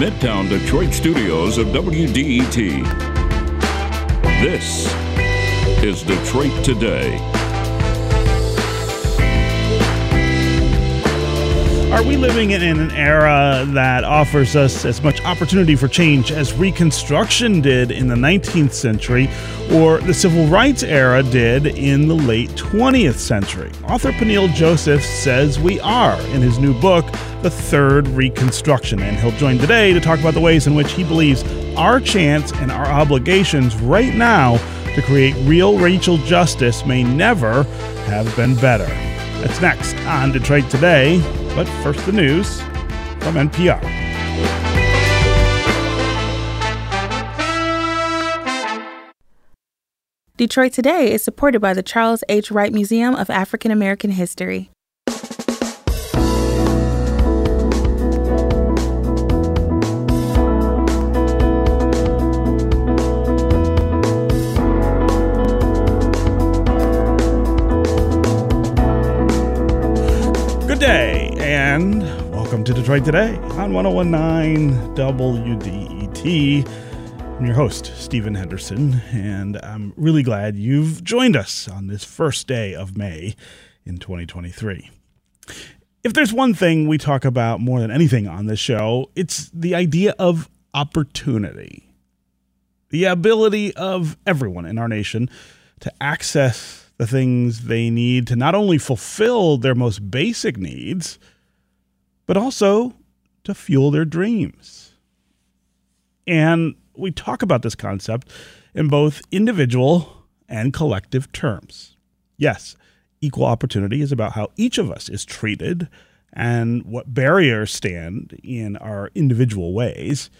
Midtown Detroit studios of WDET. This is Detroit Today. Are we living in an era that offers us as much opportunity for change as Reconstruction did in the 19th century or the Civil Rights era did in the late 20th century? Author Peniel Joseph says we are in his new book, The Third Reconstruction, and he'll join today to talk about the ways in which he believes our chance and our obligations right now to create real racial justice may never have been better. That's next on Detroit Today. But first, the news from NPR. Detroit Today is supported by the Charles H. Wright Museum of African American History. To Detroit Today on 1019 WDET. I'm your host, Stephen Henderson, and I'm really glad you've joined us on this first day of May in 2023. If there's one thing we talk about more than anything on this show, it's the idea of opportunity. The ability of everyone in our nation to access the things they need to not only fulfill their most basic needs, but also to fuel their dreams. And we talk about this concept in both individual and collective terms. Yes, equal opportunity is about how each of us is treated and what barriers stand in our individual ways.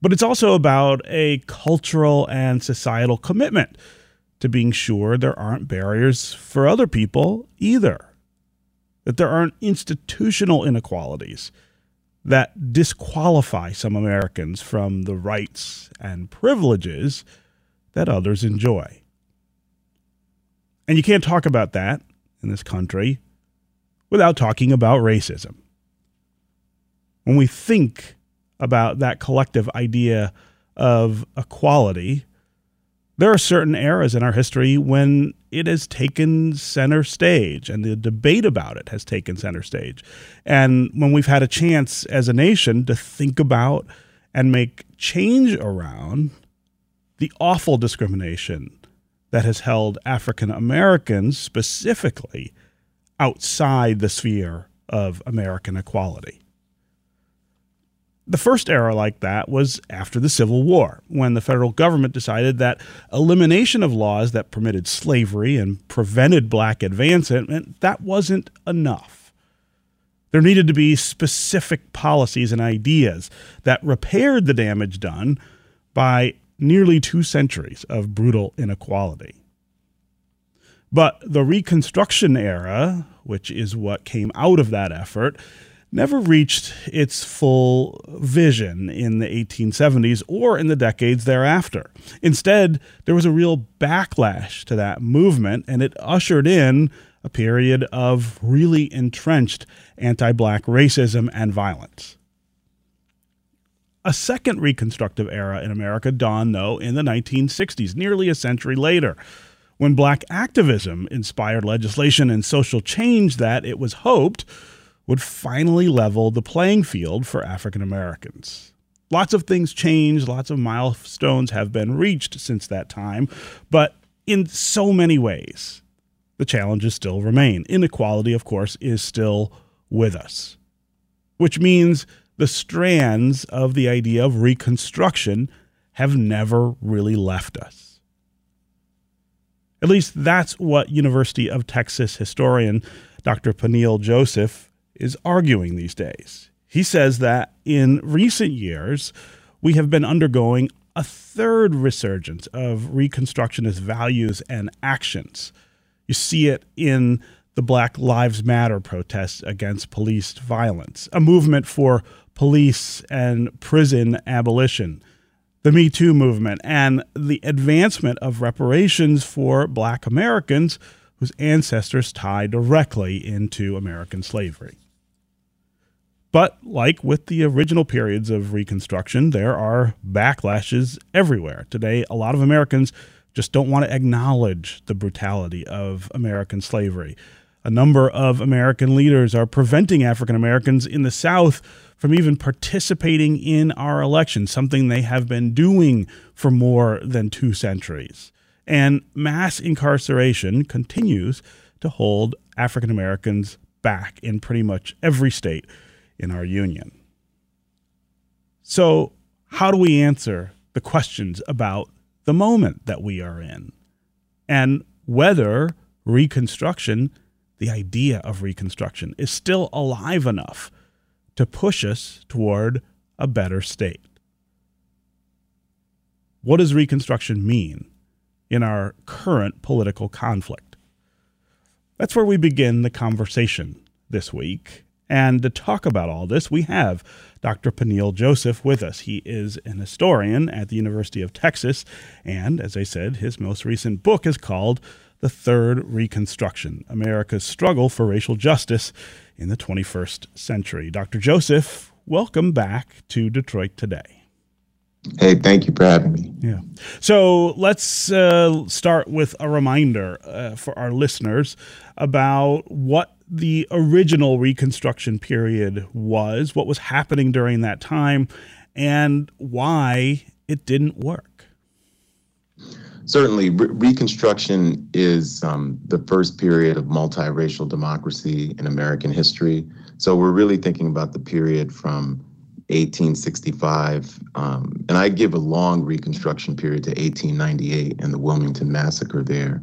But it's also about a cultural and societal commitment to being sure there aren't barriers for other people either. That there aren't institutional inequalities that disqualify some Americans from the rights and privileges that others enjoy. And you can't talk about that in this country without talking about racism. When we think about that collective idea of equality, there are certain eras in our history when it has taken center stage and the debate about it has taken center stage. And when we've had a chance as a nation to think about and make change around the awful discrimination that has held African Americans specifically outside the sphere of American equality. The first era like that was after the Civil War, when the federal government decided that elimination of laws that permitted slavery and prevented black advancement that wasn't enough. There needed to be specific policies and ideas that repaired the damage done by nearly two centuries of brutal inequality. But the Reconstruction era, which is what came out of that effort, never reached its full vision in the 1870s or in the decades thereafter. Instead, there was a real backlash to that movement, and it ushered in a period of really entrenched anti black racism and violence. A second reconstructive era in America dawned, though, in the 1960s, nearly a century later, when black activism inspired legislation and social change that, it was hoped, would finally level the playing field for African Americans. Lots of things changed, lots of milestones have been reached since that time, but in so many ways, the challenges still remain. Inequality, of course, is still with us, which means the strands of the idea of reconstruction have never really left us. At least that's what University of Texas historian Dr. Peniel Joseph is arguing these days. He says that in recent years, we have been undergoing a third resurgence of Reconstructionist values and actions. You see it in the Black Lives Matter protests against police violence, a movement for police and prison abolition, the Me Too movement, and the advancement of reparations for black Americans whose ancestors tie directly into American slavery. But like with the original periods of Reconstruction, there are backlashes everywhere. Today, a lot of Americans just don't want to acknowledge the brutality of American slavery. A number of American leaders are preventing African Americans in the South from even participating in our elections, something they have been doing for more than two centuries. And mass incarceration continues to hold African Americans back in pretty much every state in our union. So, how do we answer the questions about the moment that we are in and whether Reconstruction, the idea of Reconstruction, is still alive enough to push us toward a better state? What does Reconstruction mean in our current political conflict? That's where we begin the conversation this week. And to talk about all this, we have Dr. Peniel Joseph with us. He is an historian at the University of Texas. And as I said, his most recent book is called The Third Reconstruction America's Struggle for Racial Justice in the 21st Century. Dr. Joseph, welcome back to Detroit Today. Hey, thank you for having me. Yeah. So let's uh, start with a reminder uh, for our listeners about what the original Reconstruction period was, what was happening during that time, and why it didn't work. Certainly, Re- Reconstruction is um, the first period of multiracial democracy in American history. So we're really thinking about the period from 1865, um, and I give a long Reconstruction period to 1898 and the Wilmington Massacre there.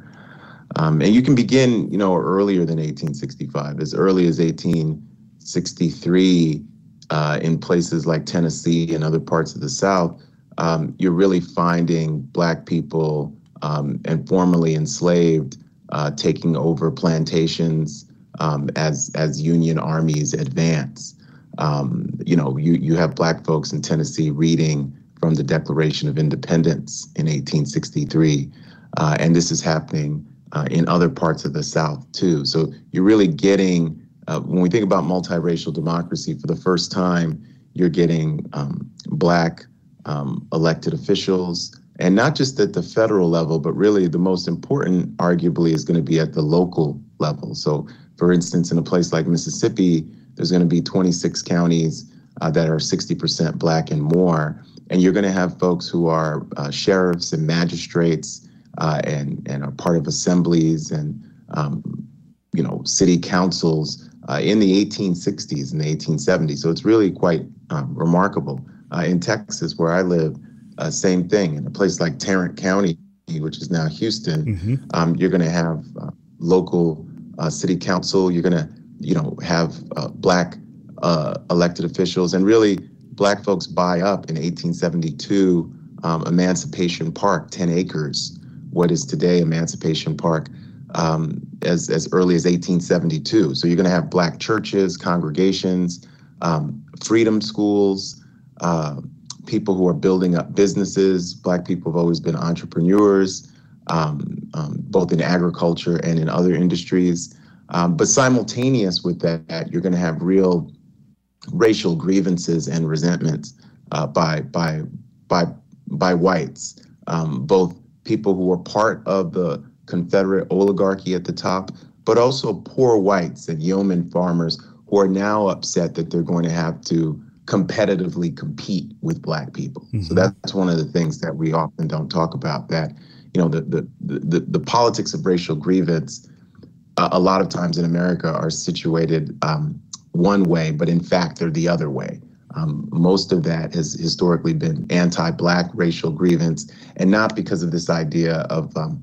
Um, and you can begin, you know, earlier than 1865, as early as 1863, uh, in places like Tennessee and other parts of the South, um, you're really finding Black people um, and formerly enslaved uh, taking over plantations um, as as Union armies advance. Um, you know, you you have Black folks in Tennessee reading from the Declaration of Independence in 1863, uh, and this is happening uh, in other parts of the South too. So you're really getting, uh, when we think about multiracial democracy, for the first time, you're getting um, Black um, elected officials, and not just at the federal level, but really the most important, arguably, is going to be at the local level. So, for instance, in a place like Mississippi, there's going to be 26 counties uh, that are 60% Black and more. And you're going to have folks who are uh, sheriffs and magistrates uh, and and are part of assemblies and um, you know city councils uh, in the 1860s and the 1870s. So it's really quite um, remarkable. Uh, in Texas, where I live, uh, same thing. In a place like Tarrant County, which is now Houston, mm-hmm. um, you're going to have uh, local uh, city council. You're going to you know have black elected officials, and really black folks buy up in 1872 um, Emancipation Park, 10 acres what is today Emancipation Park um, as, as early as 1872. So you're going to have black churches, congregations, um, freedom schools, uh, people who are building up businesses. Black people have always been entrepreneurs, um, um both in agriculture and in other industries. Um, but simultaneous with that, you're going to have real racial grievances and resentments uh, by by by by whites, um, both people who were part of the Confederate oligarchy at the top, but also poor whites and yeoman farmers who are now upset that they're going to have to competitively compete with black people. Mm-hmm. So that's one of the things that we often don't talk about that you know the the the, the politics of racial grievance uh, a lot of times in America are situated um, one way, but in fact they're the other way. Um, most of that has historically been anti-black racial grievance, and not because of this idea of um,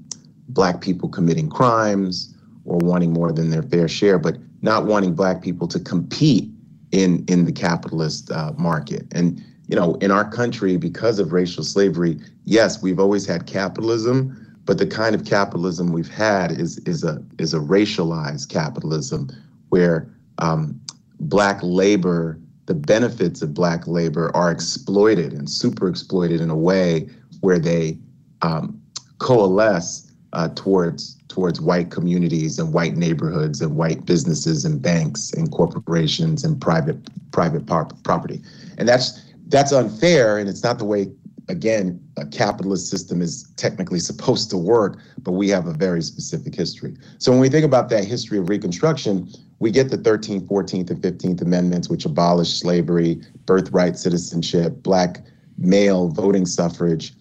black people committing crimes or wanting more than their fair share, but not wanting black people to compete in in the capitalist uh, market. And you know, in our country, because of racial slavery, yes, we've always had capitalism, but the kind of capitalism we've had is is a is a racialized capitalism where um, black labor the benefits of black labor are exploited and super exploited in a way where they um, coalesce uh, towards towards white communities and white neighborhoods and white businesses and banks and corporations and private private par- property, and that's that's unfair and it's not the way again a capitalist system is technically supposed to work but we have a very specific history. So when we think about that history of reconstruction we get the 13th 14th and 15th amendments which abolish slavery birthright citizenship black male voting suffrage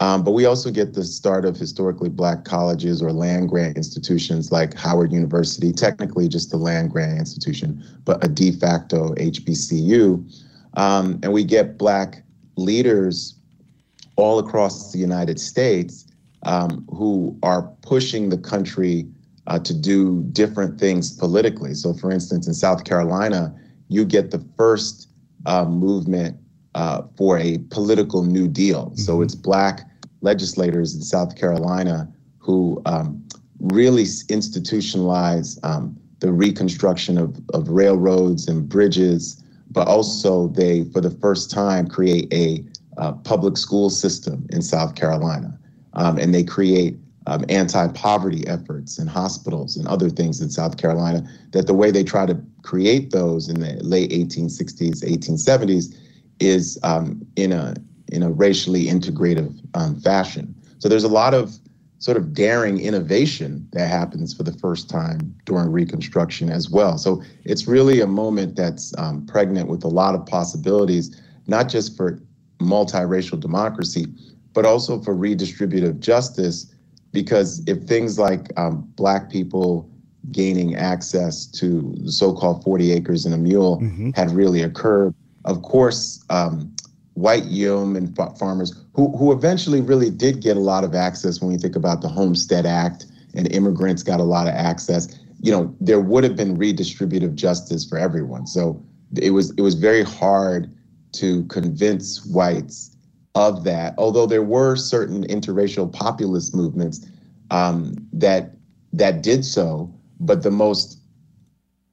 um, but we also get the start of historically black colleges or land grant institutions like Howard University, technically just a land grant institution, but a de facto HBCU. Um, and we get black leaders all across the United States um, who are pushing the country uh, to do different things politically. So, for instance, in South Carolina, you get the first uh, movement uh, for a political New Deal. Mm-hmm. So it's black legislators in South Carolina who um, really institutionalize um, the reconstruction of, of railroads and bridges, but also they, for the first time, create a uh, public school system in South Carolina. Um, and they create um, anti-poverty efforts in hospitals and other things in South Carolina that the way they try to create those in the late 1860s, 1870s is um, in a in a racially integrative um, fashion. So there's a lot of sort of daring innovation that happens for the first time during Reconstruction as well. So it's really a moment that's um, pregnant with a lot of possibilities, not just for multiracial democracy, but also for redistributive justice. Because if things like um, Black people gaining access to the so called 40 acres and a mule mm-hmm. had really occurred, of course, um, white yeomen farmers who, who eventually really did get a lot of access when we think about the Homestead Act and immigrants got a lot of access. You know, there would have been redistributive justice for everyone. So it was it was very hard to convince whites of that. Although there were certain interracial populist movements um, that that did so, but the most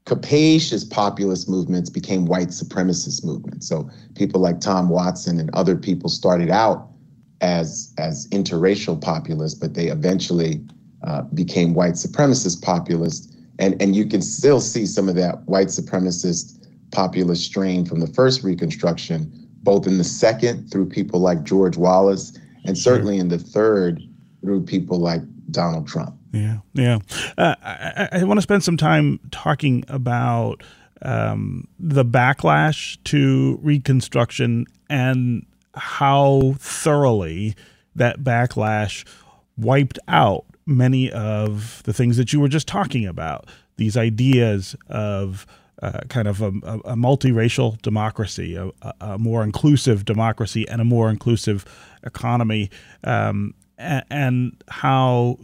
capacious populist movements became white supremacist movements. So people like Tom Watson and other people started out as as interracial populists, but they eventually uh, became white supremacist populists. And and you can still see some of that white supremacist populist strain from the first Reconstruction, both in the second through people like George Wallace, and certainly in the third through people like Donald Trump. Yeah, yeah. Uh, I, I want to spend some time talking about um, the backlash to Reconstruction and how thoroughly that backlash wiped out many of the things that you were just talking about. These ideas of uh, kind of a, a, multiracial democracy, a, a, more inclusive democracy, and a more inclusive economy, um, and, and, how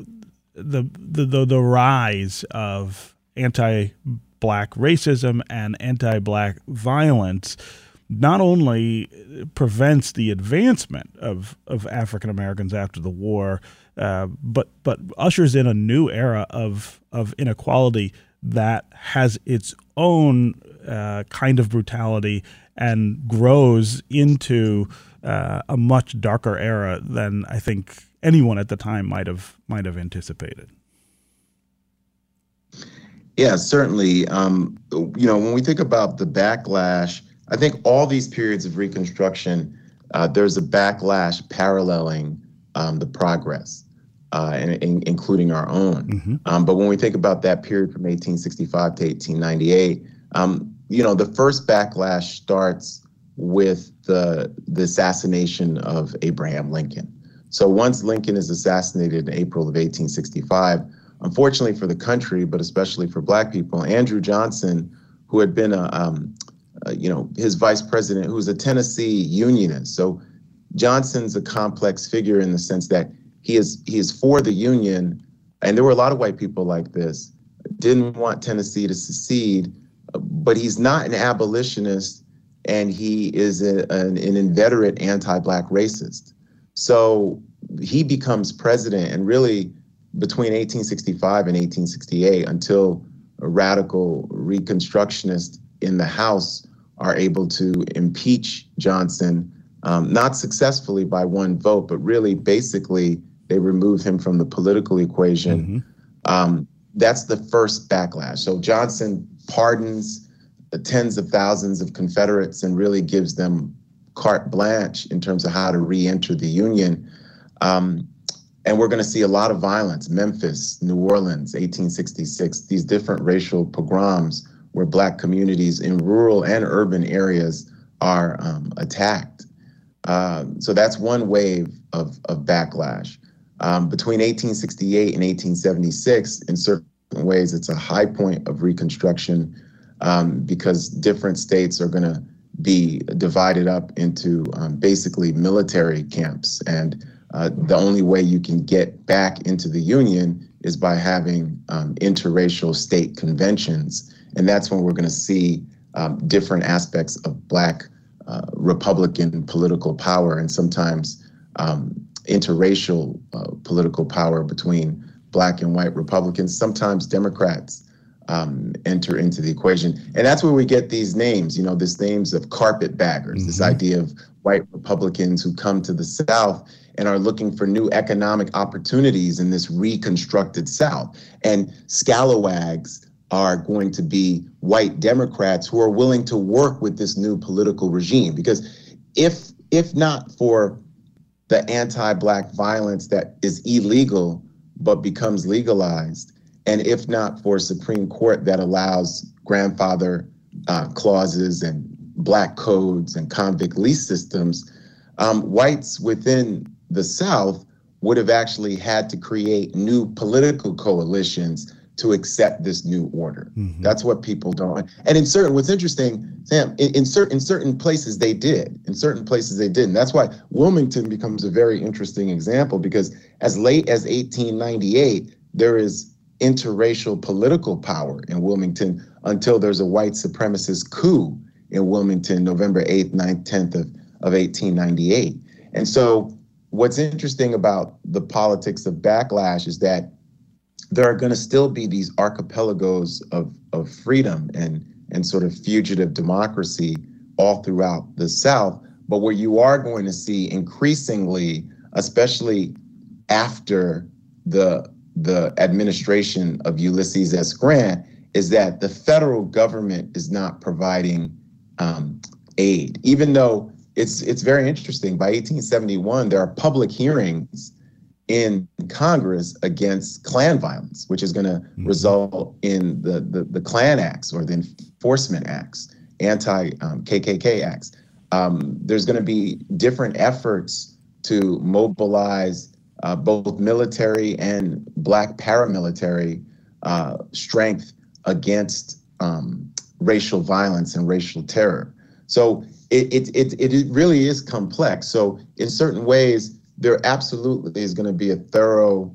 the, the the the rise of anti-black racism and anti-black violence not only prevents the advancement of of African Americans after the war, uh, but but ushers in a new era of of inequality that has its own uh, kind of brutality and grows into uh, a much darker era than I think anyone at the time might have might have anticipated. Yeah, certainly. Um, you know, when we think about the backlash, I think all these periods of Reconstruction, uh, there's a backlash paralleling um, the progress, uh, including our own. Mm-hmm. Um, but when we think about that period from 1865 to 1898, um, you know, the first backlash starts with the the assassination of Abraham Lincoln. So once Lincoln is assassinated in April of 1865, unfortunately for the country, but especially for Black people, Andrew Johnson, who had been a, um, a you know, his vice president, who was a Tennessee Unionist. So Johnson's a complex figure in the sense that he is he is for the Union, and there were a lot of white people like this, didn't want Tennessee to secede, but he's not an abolitionist, and he is a, an, an inveterate anti-black racist. So he becomes president, and really between 1865 and 1868, until radical reconstructionists in the House are able to impeach Johnson, um, not successfully by one vote, but really basically They remove him from the political equation. Mm-hmm. Um, that's the first backlash. So Johnson pardons the tens of thousands of Confederates and really gives them carte blanche in terms of how to re-enter the Union. Um, and we're going to see a lot of violence. Memphis, New Orleans, 1866, these different racial pogroms where Black communities in rural and urban areas are um, attacked. Uh, so that's one wave of, of backlash. Um, between 1868 and 1876, in certain ways, it's a high point of Reconstruction um, because different states are going to be divided up into um, basically military camps. And uh, the only way you can get back into the Union is by having um, interracial state conventions. And that's when we're going to see um, different aspects of Black uh, Republican political power and sometimes um, interracial uh, political power between Black and white Republicans, sometimes Democrats. Um, enter into the equation. And that's where we get these names, you know, these names of carpetbaggers, mm-hmm. this idea of white Republicans who come to the South and are looking for new economic opportunities in this reconstructed South. And scalawags are going to be white Democrats who are willing to work with this new political regime. Because if if not for the anti-black violence that is illegal but becomes legalized, and if not for Supreme Court that allows grandfather uh, clauses and black codes and convict lease systems, um, whites within the South would have actually had to create new political coalitions to accept this new order. Mm-hmm. That's what people don't. And in certain, what's interesting, Sam, in, in, certain in certain places they did. In certain places they didn't. That's why Wilmington becomes a very interesting example because as late as 1898, there is interracial political power in Wilmington until there's a white supremacist coup in Wilmington, November 8th, 9th, 10th of, of 1898. And so what's interesting about the politics of backlash is that there are going to still be these archipelagos of, of freedom and, and sort of fugitive democracy all throughout the South. But where you are going to see increasingly, especially after the, the administration of Ulysses S. Grant, is that the federal government is not providing um, aid, even though it's it's very interesting. By 1871, there are public hearings in Congress against Klan violence, which is going to mm-hmm. result in the, the, the Klan acts or the enforcement acts, anti um, KKK acts. Um, there's going to be different efforts to mobilize uh, both military and black paramilitary uh, strength against um, racial violence and racial terror. So it, it, it, it really is complex. So in certain ways, there absolutely is going to be a thorough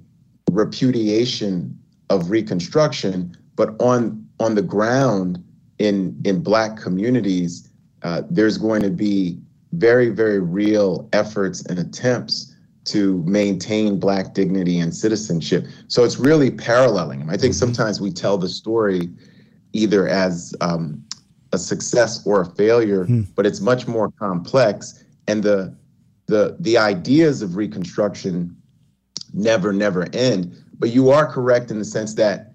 repudiation of Reconstruction, but on on the ground in in Black communities, uh, there's going to be very very real efforts and attempts to maintain Black dignity and citizenship. So it's really paralleling. I think mm-hmm. sometimes we tell the story either as um, a success or a failure, mm. but it's much more complex. And the the the ideas of reconstruction never never end. But you are correct in the sense that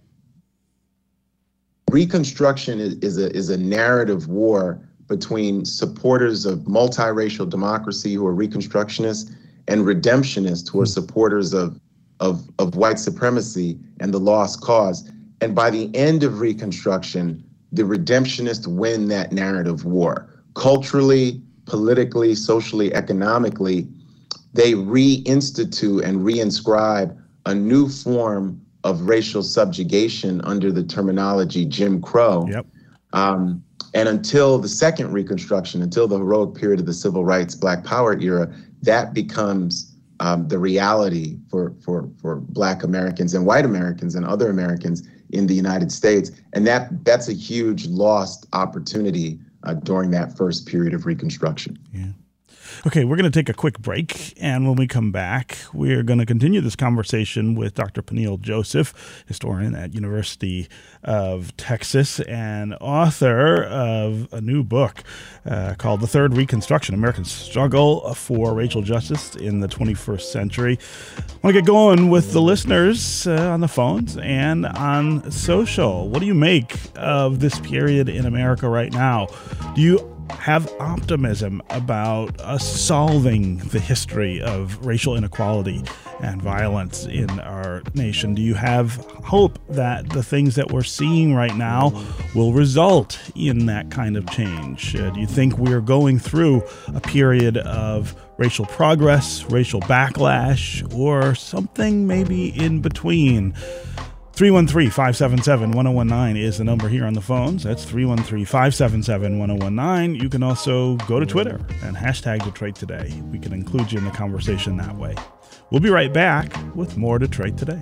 reconstruction is, is a is a narrative war between supporters of multiracial democracy who are reconstructionists and redemptionists who are supporters of of of white supremacy and the lost cause. And by the end of reconstruction the redemptionists win that narrative war. Culturally politically, socially, economically, they reinstitute and reinscribe a new form of racial subjugation under the terminology Jim Crow. Yep. Um, and until the second Reconstruction, until the heroic period of the civil rights, Black Power era, that becomes um, the reality for, for, for Black Americans and white Americans and other Americans in the United States. And that that's a huge lost opportunity Uh, during that first period of Reconstruction. Yeah. Okay, we're going to take a quick break. And when we come back, we're going to continue this conversation with Dr. Peniel Joseph, historian at University of Texas and author of a new book uh, called The Third Reconstruction American Struggle for Racial Justice in the 21st Century. I want to get going with the listeners uh, on the phones and on social. What do you make of this period in America right now? Do you have optimism about us solving the history of racial inequality and violence in our nation? Do you have hope that the things that we're seeing right now will result in that kind of change? Uh, do you think we're going through a period of racial progress, racial backlash, or something maybe in between? 313 577 1019 is the number here on the phones. That's 313 577 1019. You can also go to Twitter and hashtag Detroit Today. We can include you in the conversation that way. We'll be right back with more Detroit Today.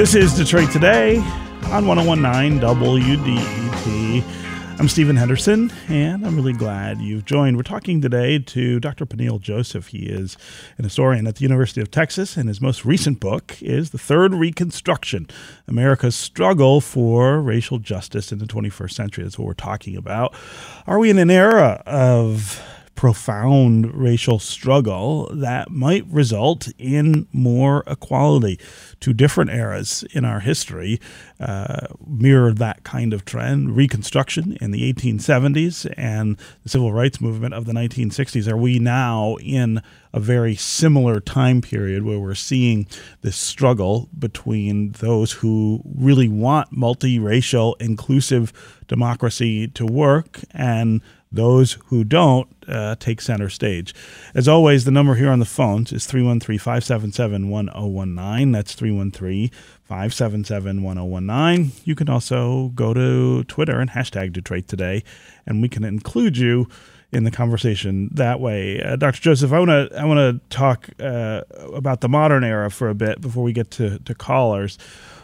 This is Detroit Today on 1019 WDET. I'm Stephen Henderson, and I'm really glad you've joined. We're talking today to Dr. Peniel Joseph. He is an historian at the University of Texas, and his most recent book is The Third Reconstruction America's Struggle for Racial Justice in the 21st Century. That's what we're talking about. Are we in an era of profound racial struggle that might result in more equality. Two different eras in our history uh, mirror that kind of trend. Reconstruction in the 1870s and the civil rights movement of the 1960s. Are we now in a very similar time period where we're seeing this struggle between those who really want multiracial, inclusive democracy to work and those who don't uh, take center stage. As always, the number here on the phones is 313 577 1019. That's 313 577 1019. You can also go to Twitter and hashtag Detroit Today, and we can include you in the conversation that way. Uh, Dr. Joseph, I want to I want to talk uh, about the modern era for a bit before we get to, to callers.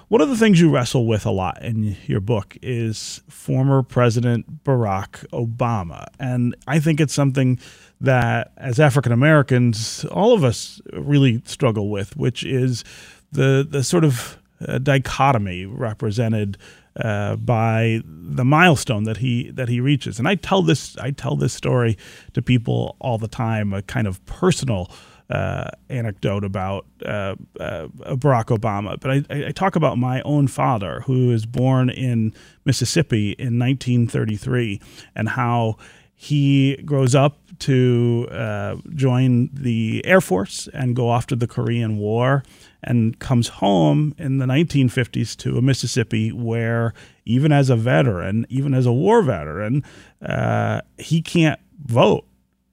One of the things you wrestle with a lot in your book is former President Barack Obama. And I think it's something that, as African Americans, all of us really struggle with, which is the, the sort of uh, dichotomy represented uh, by the milestone that he that he reaches. And I tell this I tell this story to people all the time, a kind of personal uh, anecdote about uh, uh, Barack Obama, but I, I, talk about my own father, who was born in Mississippi in 1933, and how he grows up to uh, join the Air Force and go off to the Korean War, and comes home in the 1950s to a Mississippi where, even as a veteran, even as a war veteran, uh, he can't vote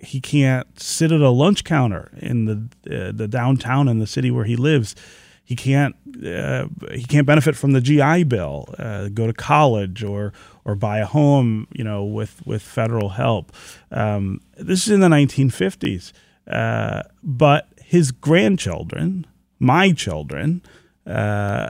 he can't sit at a lunch counter in the uh, the downtown in the city where he lives. He can't uh, he can't benefit from the GI Bill, uh, go to college or or buy a home, you know, with with federal help. Um, this is in the 1950s, uh, but his grandchildren, my children, uh,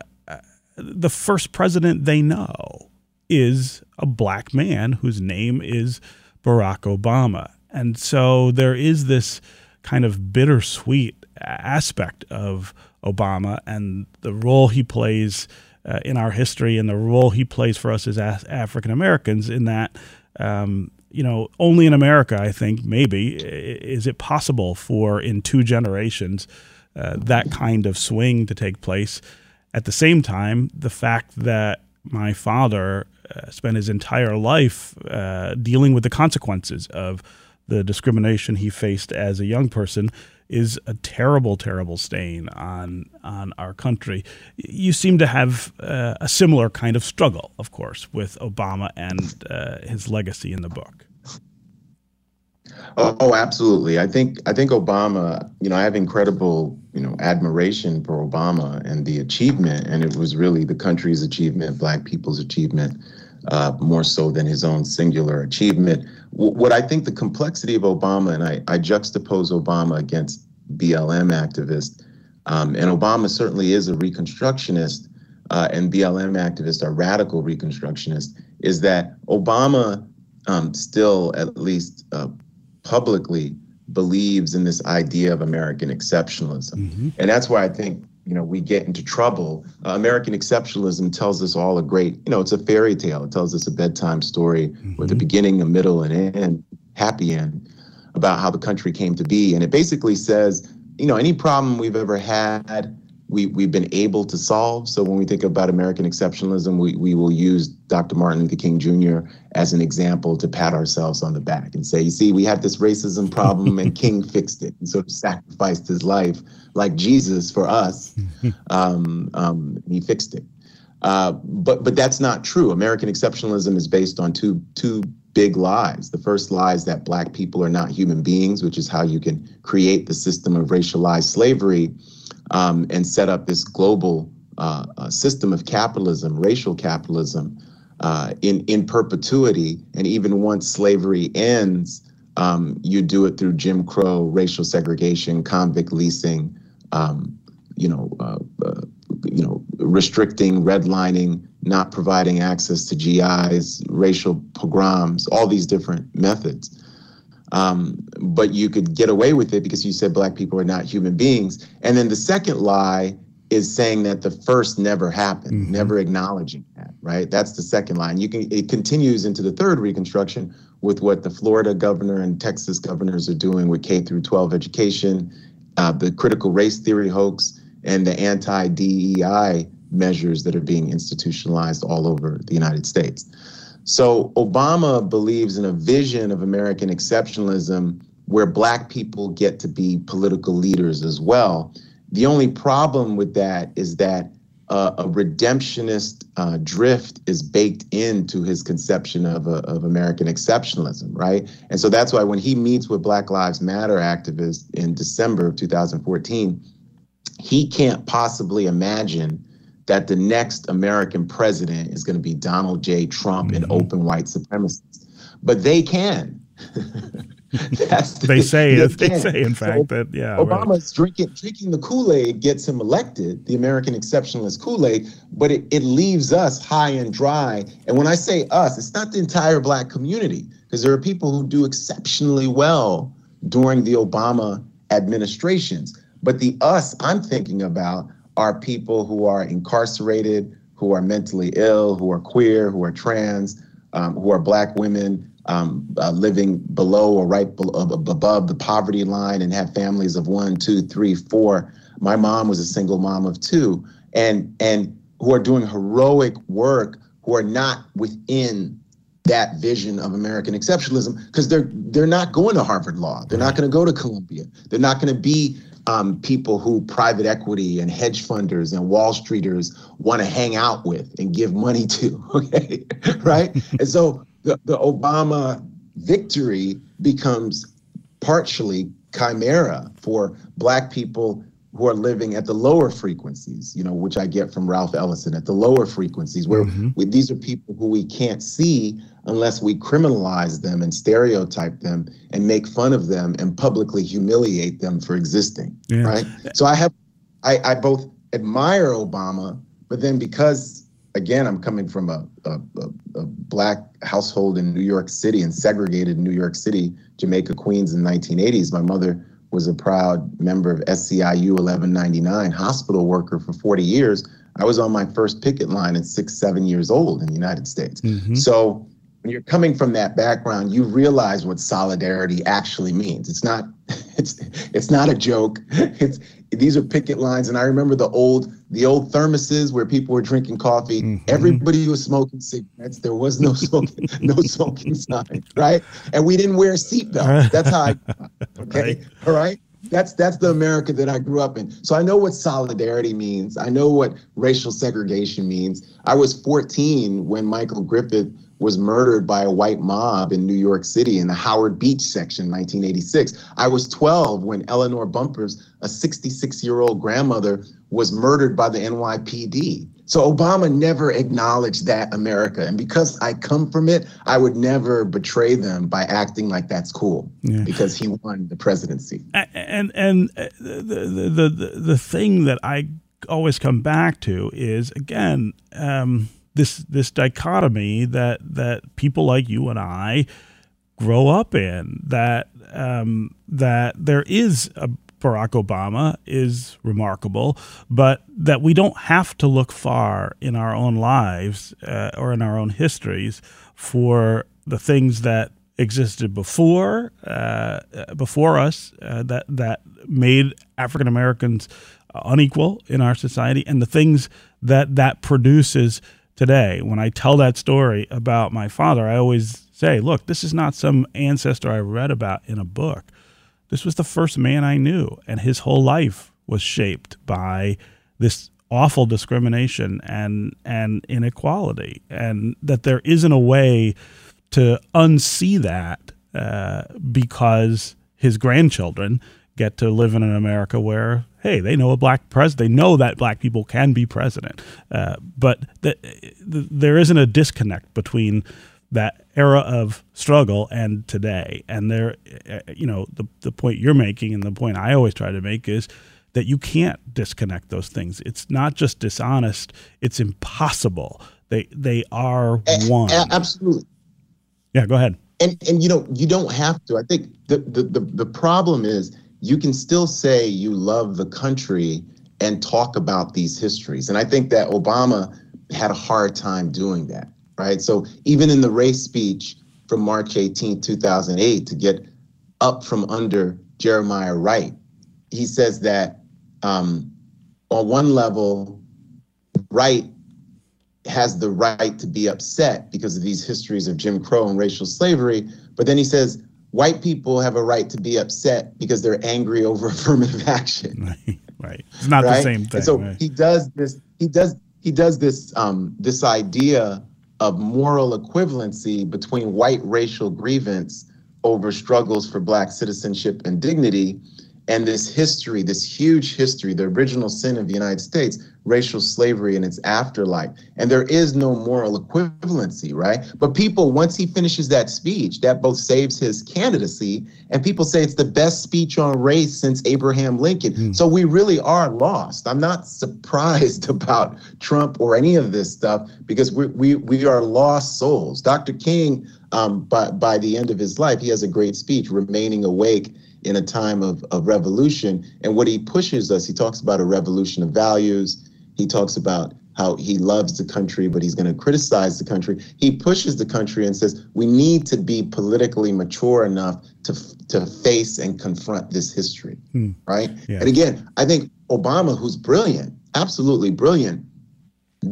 the first president they know is a black man whose name is Barack Obama. And so there is this kind of bittersweet aspect of Obama and the role he plays uh, in our history and the role he plays for us as African Americans in that. Um, you know, only in America, I think, maybe, is it possible for in two generations uh, that kind of swing to take place. At the same time, the fact that my father uh, spent his entire life uh, dealing with the consequences of the discrimination he faced as a young person is a terrible, terrible stain on on our country. You seem to have uh, a similar kind of struggle, of course, with Obama and uh, his legacy in the book. Oh, oh, absolutely. I think I think Obama. You know, I have incredible you know admiration for Obama and the achievement, and it was really the country's achievement, Black people's achievement uh, more so than his own singular achievement. W- what I think the complexity of Obama, and I, I juxtapose Obama against BLM activists, um, and Obama certainly is a Reconstructionist, uh, and BLM activists are radical Reconstructionists, is that Obama um, still, at least uh, publicly, believes in this idea of American exceptionalism. Mm-hmm. And that's why I think you know we get into trouble. Uh, American exceptionalism tells us all a great, you know, it's a fairy tale. It tells us a bedtime story mm-hmm. with a beginning, a middle, and an end, happy end about how the country came to be. And it basically says, you know, any problem we've ever had we, we've been able to solve. So when we think about American exceptionalism, we, we will use Dr. Martin Luther King Jr. as an example to pat ourselves on the back and say, you see, we had this racism problem and King fixed it and sort of sacrificed his life like Jesus for us. Um, um, he fixed it. Uh, but but that's not true. American exceptionalism is based on two two big lies. The first lie is that black people are not human beings, which is how you can create the system of racialized slavery um, and set up this global uh, uh, system of capitalism, racial capitalism, uh, in in perpetuity. And even once slavery ends, um, you do it through Jim Crow, racial segregation, convict leasing, um, you know, uh, uh, you know, restricting, redlining, not providing access to GIs, racial pogroms, all these different methods. Um, but you could get away with it because you said black people are not human beings. And then the second lie is saying that the first never happened, mm-hmm. never acknowledging that, right? That's the second line. You can it continues into the third reconstruction with what the Florida governor and Texas governors are doing with K through 12 education, uh, the critical race theory hoax, and the anti-DEI measures that are being institutionalized all over the United States. So Obama believes in a vision of American exceptionalism where black people get to be political leaders as well. The only problem with that is that uh, a redemptionist uh, drift is baked into his conception of, uh, of American exceptionalism, right? And so that's why when he meets with Black Lives Matter activists in December of 2014, he can't possibly imagine that the next American president is going to be Donald J. Trump, mm-hmm. an open white supremacist. But they can. That's the, they say they, they say in fact so that yeah Obama's right. drinking drinking the Kool-Aid gets him elected, the American exceptionalist Kool-Aid, but it, it leaves us high and dry. And when I say us, it's not the entire black community, because there are people who do exceptionally well during the Obama administrations. But the us I'm thinking about are people who are incarcerated, who are mentally ill, who are queer, who are trans, um, who are black women um, uh, living below or right below, above the poverty line and have families of one, two, three, four. My mom was a single mom of two, and and who are doing heroic work, who are not within that vision of American exceptionalism because they're they're not going to Harvard Law, they're not going to go to Columbia, they're not going to be um, people who private equity and hedge funders and Wall Streeters want to hang out with and give money to. Okay, right? and so the, the Obama victory becomes partially chimera for Black people who are living at the lower frequencies, you know, which I get from Ralph Ellison at the lower frequencies, where mm-hmm. we, these are people who we can't see unless we criminalize them and stereotype them and make fun of them and publicly humiliate them for existing. Yeah. Right. So I have, I, I both admire Obama, but then because again, I'm coming from a, a, a, black household in New York City and segregated New York City, Jamaica, Queens in the 1980s. My mother was a proud member of SEIU 1199, hospital worker for 40 years. I was on my first picket line at six, seven years old in the United States. Mm-hmm. So when you're coming from that background, you realize what solidarity actually means. It's not it's it's not a joke. It's these are picket lines, and I remember the old the old thermoses where people were drinking coffee. Mm-hmm. Everybody was smoking cigarettes. There was no smoking no smoking sign, right? And we didn't wear seatbelts. That's how I okay, right. all right. That's that's the America that I grew up in. So I know what solidarity means. I know what racial segregation means. I was 14 when Michael Griffith was murdered by a white mob in New York City in the Howard Beach section, 1986. I was 12 when Eleanor Bumpurs, a 66 year old grandmother, was murdered by the NYPD. So Obama never acknowledged that America. And because I come from it, I would never betray them by acting like that's cool yeah. because he won the presidency. And and uh, the, the the the thing that I always come back to is again um, this this dichotomy that that people like you and I grow up in that um, that there is a Barack Obama is remarkable, but that we don't have to look far in our own lives uh, or in our own histories for the things that existed before uh, before us uh, that that made African Americans unequal in our society, and the things that that produces today. When I tell that story about my father, I always say, "Look, this is not some ancestor I read about in a book." This was the first man I knew, and his whole life was shaped by this awful discrimination and and inequality, and that there isn't a way to unsee that uh, because his grandchildren get to live in an America where hey, they know a black president. They know that black people can be president, uh, but the, the, there isn't a disconnect between that era of struggle and today. And there, uh, you know, the, the point you're making and the point I always try to make is that you can't disconnect those things. It's not just dishonest, it's impossible. They, they are one. absolutely. Yeah, go ahead. And, and you know, you don't have to. I think the, the, the, the problem is you can still say you love the country and talk about these histories. And I think that Obama had a hard time doing that right? So even in the race speech from March 18, 2008, to get up from under Jeremiah Wright, he says that um, on one level, Wright has the right to be upset because of these histories of Jim Crow and racial slavery. But then he says white people have a right to be upset because they're angry over affirmative action. right. right. It's not right? the same thing. And so right? he does this. He does. He does this. Um, this idea of moral equivalency between white racial grievance over struggles for black citizenship and dignity and this history, this huge history, the original sin of the United States, racial slavery and its afterlife. And there is no moral equivalency, right? But people, once he finishes that speech, that both saves his candidacy, and people say it's the best speech on race since Abraham Lincoln. Mm. So we really are lost. I'm not surprised about Trump or any of this stuff because we we we are lost souls. Dr. King, um, by by the end of his life, he has a great speech, remaining awake in a time of, of revolution. And what he pushes us, he talks about a revolution of values. He talks about how he loves the country, but he's going to criticize the country. He pushes the country and says we need to be politically mature enough to to face and confront this history, hmm. right? Yeah. And again, I think Obama, who's brilliant, absolutely brilliant,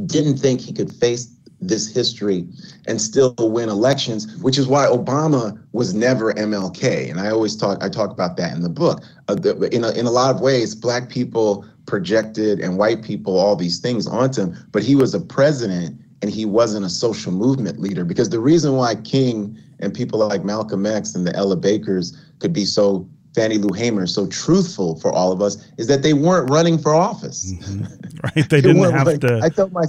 didn't think he could face this history and still win elections, which is why Obama was never MLK. And I always talk, I talk about that in the book. Uh, the, in, a, in a lot of ways, black people projected and white people all these things onto him, but he was a president and he wasn't a social movement leader. Because the reason why King and people like Malcolm X and the Ella Bakers could be so Fannie Lou Hamer so truthful for all of us is that they weren't running for office. Mm-hmm. Right. They, they didn't have to. I tell my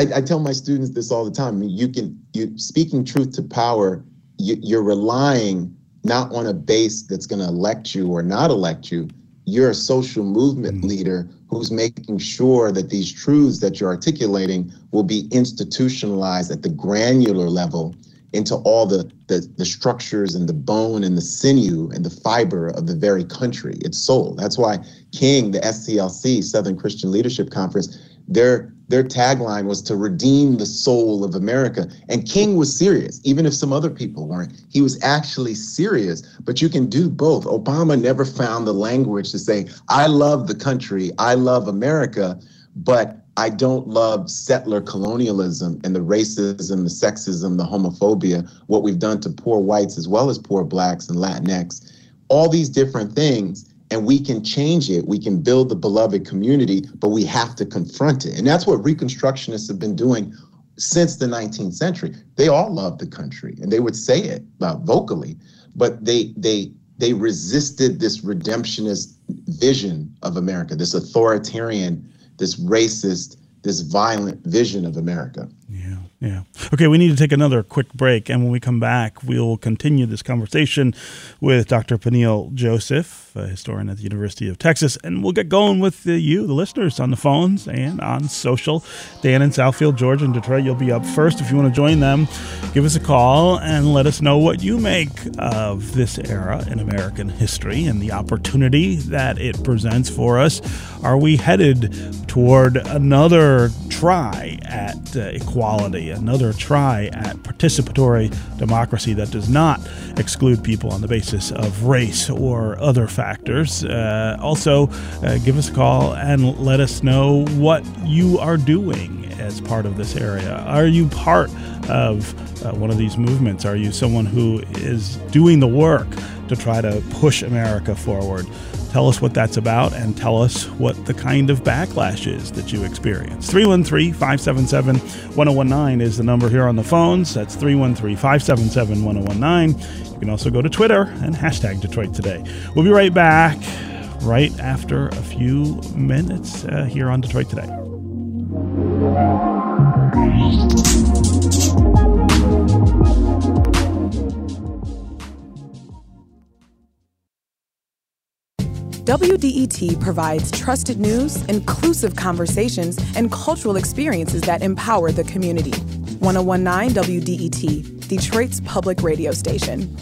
I, I, tell my students this all the time. You can you speaking truth to power. You, you're relying not on a base that's going to elect you or not elect you. You're a social movement mm-hmm. leader who's making sure that these truths that you're articulating will be institutionalized at the granular level into all the, the, the structures and the bone and the sinew and the fiber of the very country, its soul. That's why King, the SCLC, Southern Christian Leadership Conference, their their tagline was to redeem the soul of America. And King was serious, even if some other people weren't. He was actually serious, but you can do both. Obama never found the language to say, I love the country, I love America, but I don't love settler colonialism and the racism, the sexism, the homophobia, what we've done to poor whites as well as poor blacks and Latinx, all these different things and we can change it. We can build the beloved community, but we have to confront it. And that's what Reconstructionists have been doing since the 19th century. They all love the country and they would say it uh, vocally, but they they they resisted this redemptionist vision of America, this authoritarian, this racist, this violent vision of America. Yeah. Yeah. Okay, we need to take another quick break. And when we come back, we'll continue this conversation with Dr. Peniel Joseph, a historian at the University of Texas. And we'll get going with the, you, the listeners, on the phones and on social. Dan in Southfield, Georgia, and Detroit, you'll be up first. If you want to join them, give us a call and let us know what you make of this era in American history and the opportunity that it presents for us. Are we headed toward another try at uh, equality? another try at participatory democracy that does not exclude people on the basis of race or other factors. Uh, also, uh, give us a call and let us know what you are doing as part of this area. Are you part of uh, one of these movements? Are you someone who is doing the work to try to push America forward? Tell us what that's about and tell us what the kind of backlash is that you experience. 313 577 1019 is the number here on the phones. That's 313 577 1019. You can also go to Twitter and hashtag Detroit Today. We'll be right back right after a few minutes uh, here on Detroit Today. WDET provides trusted news, inclusive conversations, and cultural experiences that empower the community. 1019 WDET, Detroit's public radio station.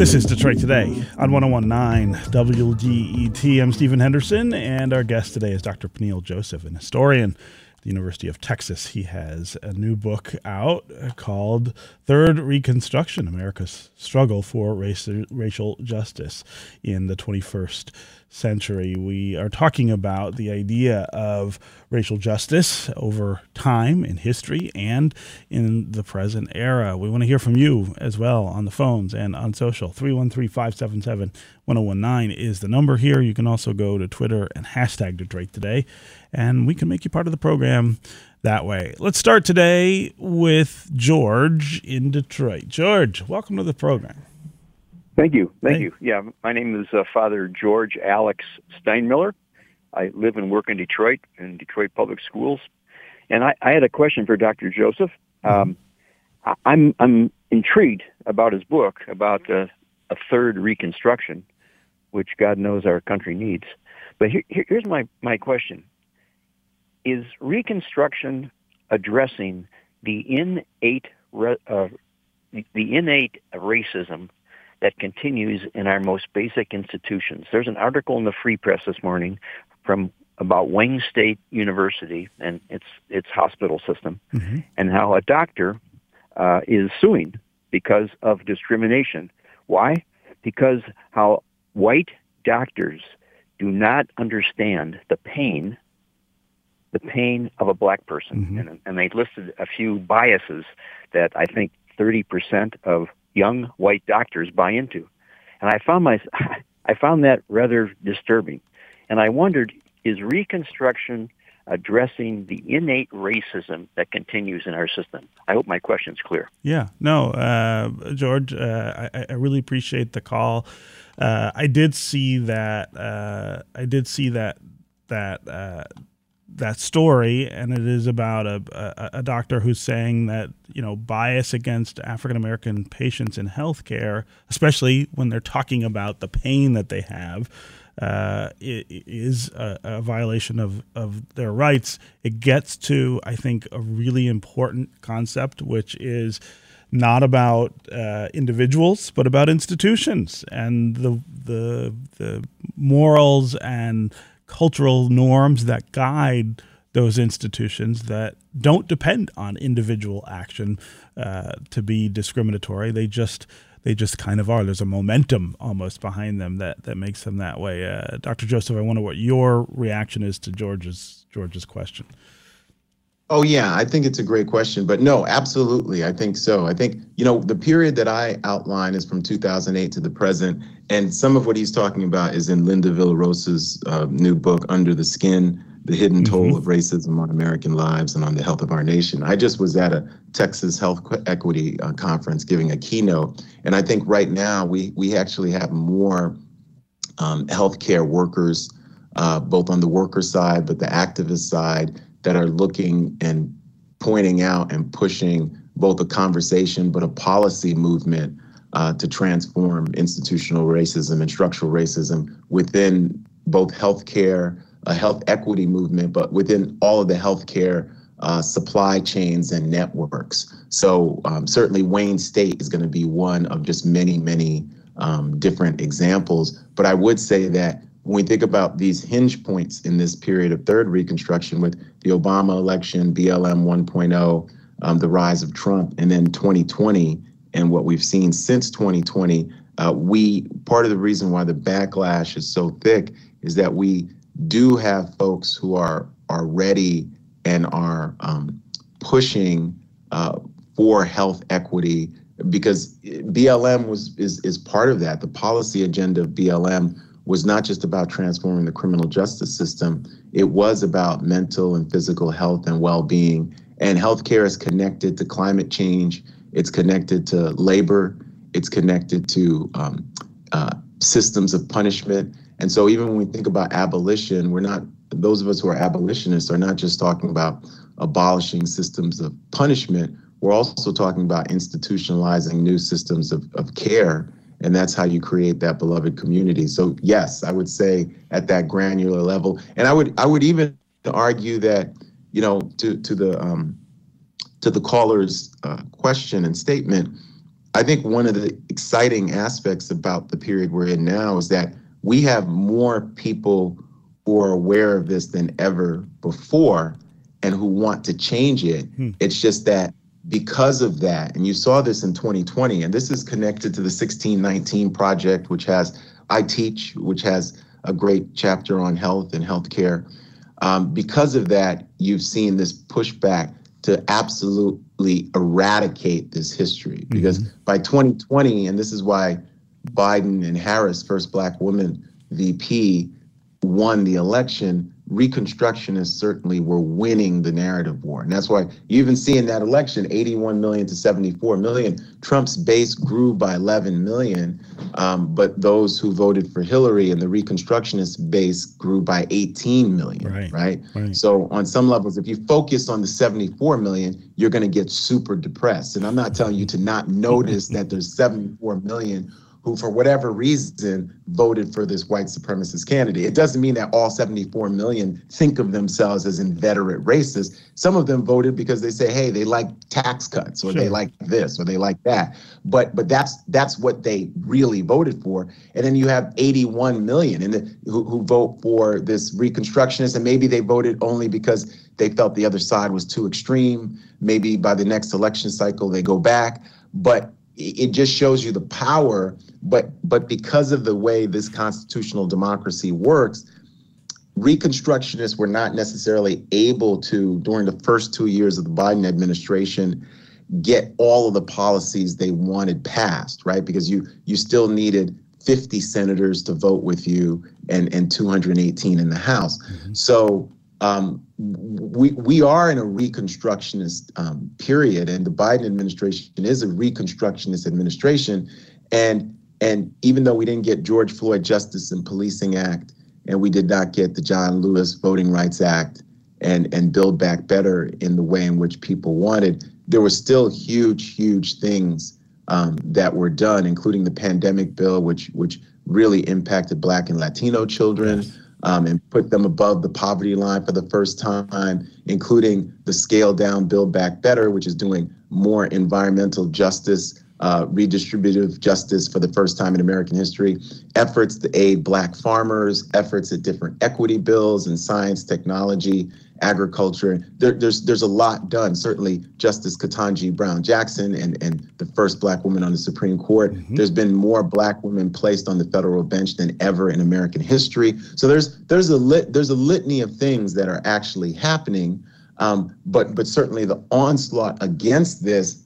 This is Detroit Today on 1019 WDET. I'm Stephen Henderson, and our guest today is Dr. Peniel Joseph, an historian at the University of Texas. He has a new book out called Third Reconstruction America's Struggle for Race, Racial Justice in the 21st century. We are talking about the idea of racial justice over time in history and in the present era. We want to hear from you as well on the phones and on social. 313 577 1019 is the number here. You can also go to Twitter and hashtag Detroit Today, and we can make you part of the program that way. Let's start today with George in Detroit. George, welcome to the program. Thank you. Thank hey. you. Yeah, my name is uh, Father George Alex Steinmiller. I live and work in Detroit in Detroit Public Schools, and I, I had a question for Dr. Joseph. Mm-hmm. Um, I, I'm I'm intrigued about his book about uh, a third Reconstruction, which God knows our country needs. But here, here's my my question: Is Reconstruction addressing the innate uh, the innate racism that continues in our most basic institutions. There's an article in the Free Press this morning from about Wayne State University and its its hospital system, mm-hmm. and how a doctor uh, is suing because of discrimination. Why? Because how white doctors do not understand the pain, the pain of a black person, mm-hmm. and, and they listed a few biases that I think 30% of young white doctors buy into. And I found my, I found that rather disturbing. And I wondered, is Reconstruction addressing the innate racism that continues in our system? I hope my question's clear. Yeah, no, uh, George, uh, I, I, really appreciate the call. Uh, I did see that. Uh, I did see that that uh, that story, and it is about a, a, a, doctor who's saying that you know bias against African American patients in healthcare, especially when they're talking about the pain that they have, uh, is a, a, violation of, of their rights. It gets to I think a really important concept, which is not about uh, individuals, but about institutions and the the the morals and cultural norms that guide those institutions that don't depend on individual action uh, to be discriminatory. They just they just kind of are. There's a momentum almost behind them that that makes them that way. Uh, Dr. Joseph, I wonder what your reaction is to George's George's question. Oh, yeah, I think it's a great question. But no, absolutely. I think so. I think, you know, the period that I outline is from 2008 to the present. And some of what he's talking about is in Linda Villarosa's uh, new book, Under the Skin The Hidden mm-hmm. Toll of Racism on American Lives and on the Health of Our Nation. I just was at a Texas Health Equity uh, Conference giving a keynote. And I think right now we, we actually have more um, healthcare workers, uh, both on the worker side, but the activist side that are looking and pointing out and pushing both a conversation but a policy movement uh, to transform institutional racism and structural racism within both healthcare, a health equity movement, but within all of the healthcare uh, supply chains and networks. So um, certainly Wayne State is going to be one of just many, many um, different examples. But I would say that when we think about these hinge points in this period of third Reconstruction with the Obama election, BLM 1.0, um, the rise of Trump, and then 2020, and what we've seen since 2020, uh, we part of the reason why the backlash is so thick is that we do have folks who are are ready and are um, pushing uh, for health equity because BLM was is is part of that. The policy agenda of BLM was not just about transforming the criminal justice system, it was about mental and physical health and well being. And healthcare is connected to climate change, it's connected to labor, it's connected to um, uh, systems of punishment. And so, even when we think about abolition, we're not, those of us who are abolitionists are not just talking about abolishing systems of punishment, we're also talking about institutionalizing new systems of, of care and that's how you create that beloved community. So yes i would say at that granular level. And i would i would even argue that you know to to the um to the caller's uh, question and statement i think one of the exciting aspects about the period we're in now is that we have more people who are aware of this than ever before and who want to change it. Hmm. it's just that because of that, and you saw this in 2020, and this is connected to the 1619 project, which has I Teach, which has a great chapter on health and healthcare. Um, because of that, you've seen this pushback to absolutely eradicate this history. Because mm-hmm. by 2020, and this is why Biden and Harris, first black woman VP, won the election, Reconstructionists certainly were winning the narrative war. And that's why you even see in that election 81 million to 74 million. Trump's base grew by 11 million, um, but those who voted for Hillary and the Reconstructionist base grew by 18 million. Right, right. Right. So, on some levels, if you focus on the 74 million, you're going to get super depressed. And I'm not telling you to not notice that there's 74 million who, for whatever reason, voted for this white supremacist candidate. It doesn't mean that all 74 million think of themselves as inveterate racists. Some of them voted because they say, hey, they like tax cuts or sure. they like this or they like that. But but that's that's what they really voted for. And then you have 81 million in the, who, who vote for this reconstructionist, and maybe they voted only because they felt the other side was too extreme. Maybe by the next election cycle they go back. But it just shows you the power but but because of the way this constitutional democracy works reconstructionists were not necessarily able to during the first two years of the biden administration get all of the policies they wanted passed right because you you still needed 50 senators to vote with you and and 218 in the house mm-hmm. so um, we we are in a reconstructionist um, period, and the Biden administration is a reconstructionist administration, and and even though we didn't get George Floyd Justice and Policing Act, and we did not get the John Lewis Voting Rights Act, and and Build Back Better in the way in which people wanted, there were still huge, huge things um, that were done, including the pandemic bill, which which really impacted Black and Latino children. Yes um, and put them above the poverty line for the first time, including the scale down Build Back Better, which is doing more environmental justice, uh, redistributive justice for the first time in American history, efforts to aid Black farmers, efforts at different equity bills and science, technology, agriculture. There, there's there's a lot done. Certainly, Justice Ketanji Brown Jackson and and the first black woman on the Supreme Court. Mm-hmm. There's been more black women placed on the federal bench than ever in American history. So there's there's a lit there's a litany of things that are actually happening. Um, but but certainly the onslaught against this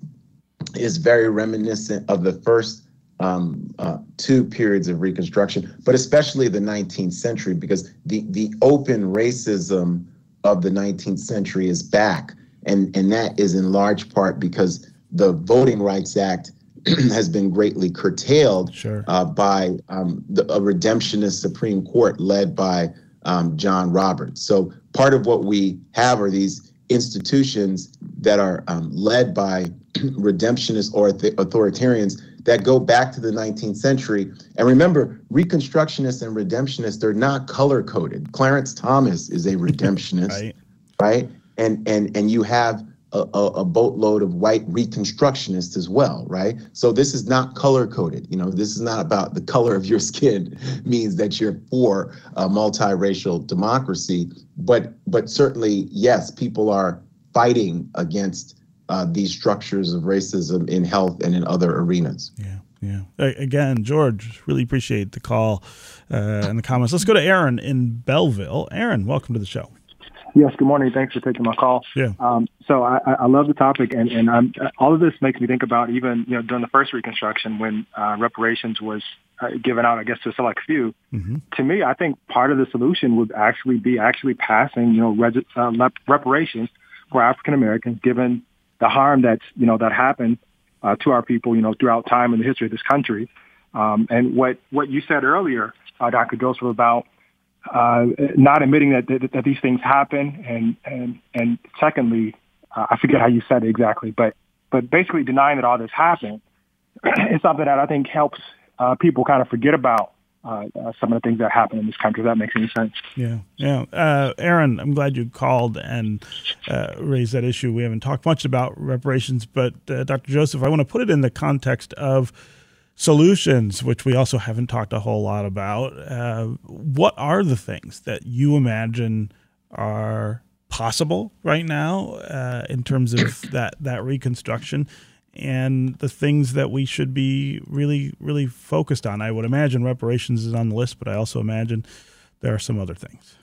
is very reminiscent of the first um, uh, two periods of Reconstruction, but especially the 19th century, because the the open racism of the 19th century is back, and and that is in large part because the Voting Rights Act has been greatly curtailed sure. uh, by um, the, a redemptionist Supreme Court led by um, John Roberts. So part of what we have are these institutions that are um, led by redemptionist or authoritarians that go back to the 19th century. And remember, Reconstructionists and Redemptionists, they're not color coded. Clarence Thomas is a redemptionist, right. right? And and and you have a, a, boatload of white reconstructionists as well, right? So this is not color coded. You know, this is not about the color of your skin means that you're for a multiracial democracy. But but certainly, yes, people are fighting against uh, these structures of racism in health and in other arenas. Yeah. Yeah. Again, George, really appreciate the call uh, and the comments. Let's go to Aaron in Belleville. Aaron, welcome to the show. Yes, good morning. Thanks for taking my call. Yeah. Um, so I, I love the topic, and, and I'm, all of this makes me think about even you know during the first Reconstruction when uh, reparations was uh, given out, I guess to a select few. Mm-hmm. To me, I think part of the solution would actually be actually passing you know reg- uh, reparations for African Americans, given the harm that's you know that happened uh, to our people, you know, throughout time in the history of this country. Um, and what what you said earlier, uh, Dr. Joseph, about uh, not admitting that, that, that these things happen, and and and secondly, uh, I forget how you said it exactly, but but basically denying that all this happened is something that I think helps uh, people kind of forget about uh, uh, some of the things that happen in this country. If that makes any sense. Yeah, yeah. Uh, Aaron, I'm glad you called and uh, raised that issue. We haven't talked much about reparations, but uh, Dr. Joseph, I want to put it in the context of solutions, which we also haven't talked a whole lot about. Uh, what are the things that you imagine are possible right now in terms of that that reconstruction? And the things that we should be really, really focused on. I would imagine reparations is on the list, but I also imagine there are some other things.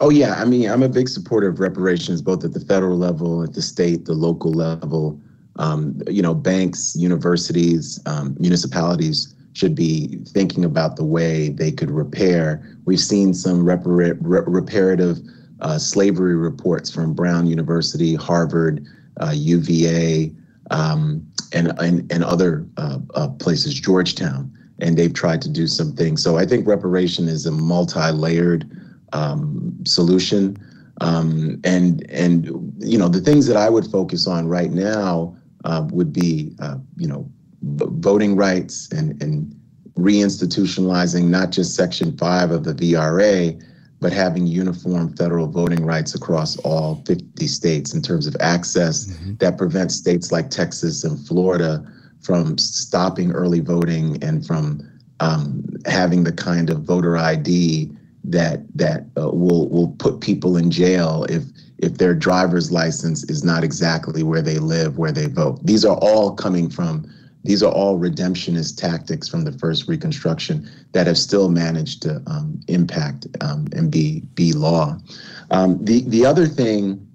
Oh yeah, I mean, I'm a big supporter of reparations, both at the federal level, at the state, the local level. Um, you know, banks, universities, um, municipalities should be thinking about the way they could repair. We've seen some repara- re- reparative uh, slavery reports from Brown University, Harvard, UVA, um, and, and, and other uh, uh, places, Georgetown, and they've tried to do some things. So I think reparation is a multi-layered um, solution. Um, and and you know the things that I would focus on right now uh, would be uh, you know voting rights and and reinstitutionalizing not just Section Five of the VRA, but having uniform federal voting rights across all 50 states in terms of access mm-hmm. that prevents states like Texas and Florida from stopping early voting and from um, having the kind of voter ID that that uh, will will put people in jail if if their driver's license is not exactly where they live, where they vote. These are all coming from these are all redemptionist tactics from the first Reconstruction that have still managed to um, impact um, and be be law. Um, the the other thing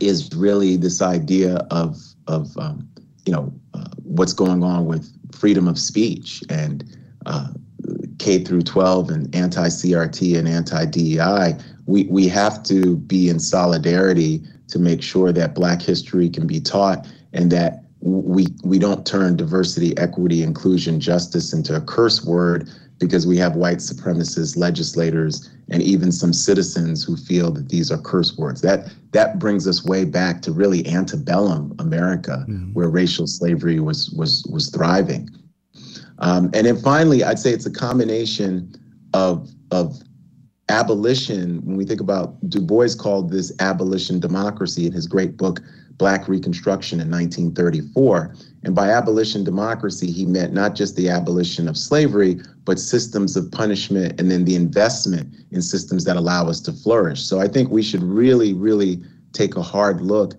is really this idea of of um, you know uh, what's going on with freedom of speech and uh, K through 12 and anti CRT and anti DEI. We we have to be in solidarity to make sure that Black history can be taught and that we we don't turn diversity, equity, inclusion, justice into a curse word because we have white supremacist legislators and even some citizens who feel that these are curse words. That that brings us way back to really antebellum America, mm-hmm. where racial slavery was was was thriving. Um, and then finally, I'd say it's a combination of of abolition. When we think about Du Bois called this abolition democracy in his great book Black Reconstruction in 1934. And by abolition democracy, he meant not just the abolition of slavery, but systems of punishment and then the investment in systems that allow us to flourish. So I think we should really, really take a hard look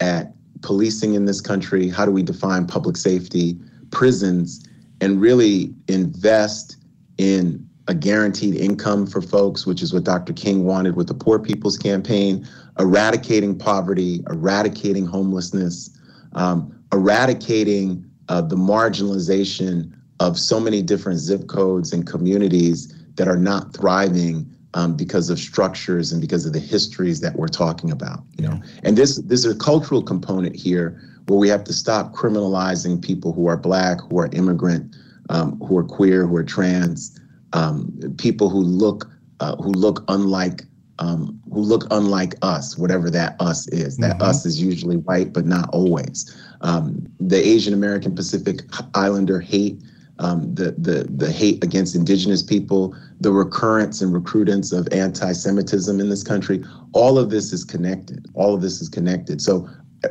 at policing in this country. How do we define public safety, prisons, and really invest in a guaranteed income for folks, which is what Dr. King wanted with the Poor People's Campaign, eradicating poverty, eradicating homelessness, um, eradicating uh, the marginalization of so many different zip codes and communities that are not thriving um, because of structures and because of the histories that we're talking about. You know, and this this is a cultural component here where we have to stop criminalizing people who are black, who are immigrant, um, who are queer, who are trans, um, people who look uh, who look unlike um, who look unlike us, whatever that us is. That mm-hmm. us is usually white, but not always. Um, the Asian American Pacific Islander hate um, the, the, the hate against indigenous people, the recurrence and recrudence of anti-Semitism in this country, all of this is connected. All of this is connected. So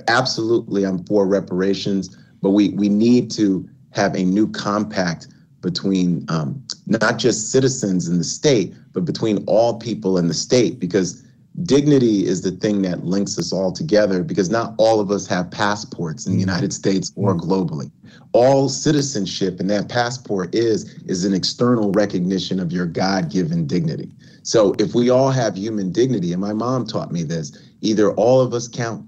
absolutely, I'm for reparations, but we, we need to have a new compact between um, not just citizens in the state, but between all people in the state, because dignity is the thing that links us all together because not all of us have passports in the mm-hmm. United States or mm-hmm. globally. All citizenship and that passport is is an external recognition of your God-given dignity. So if we all have human dignity, and my mom taught me this, either all of us count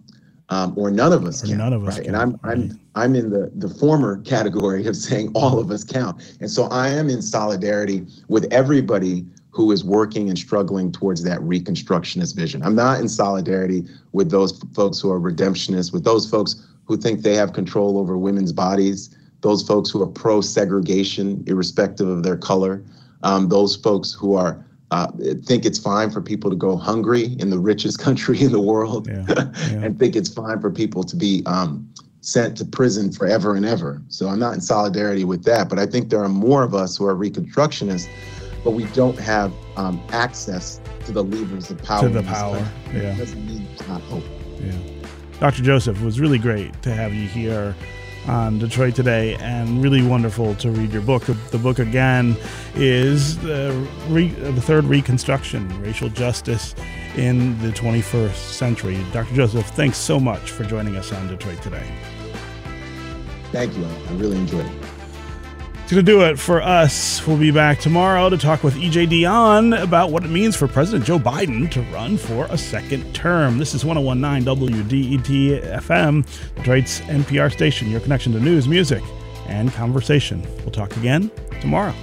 um, or none of us or count. None of us right? Count. And I'm I'm I'm in the the former category of saying all of us count. And so I am in solidarity with everybody who is working and struggling towards that reconstructionist vision. I'm not in solidarity with those folks who are redemptionists, with those folks who think they have control over women's bodies, those folks who are pro segregation, irrespective of their color, um, those folks who are uh, think it's fine for people to go hungry in the richest country in the world yeah, yeah. and think it's fine for people to be um, sent to prison forever and ever. So I'm not in solidarity with that. But I think there are more of us who are Reconstructionists but we don't have um, access to the levers of power. To the power, yeah. It doesn't mean it's not hope. Yeah. Dr. Joseph, it was really great to have you here on Detroit Today and really wonderful to read your book. The book, again, is the, re, the Third Reconstruction Racial Justice in the 21st Century. Dr. Joseph, thanks so much for joining us on Detroit Today. Thank you. I really enjoyed it going to do it for us. We'll be back tomorrow to talk with EJ Dionne about what it means for President Joe Biden to run for a second term. This is 1019 WDET FM, Detroit's NPR station, your connection to news, music, and conversation. We'll talk again tomorrow.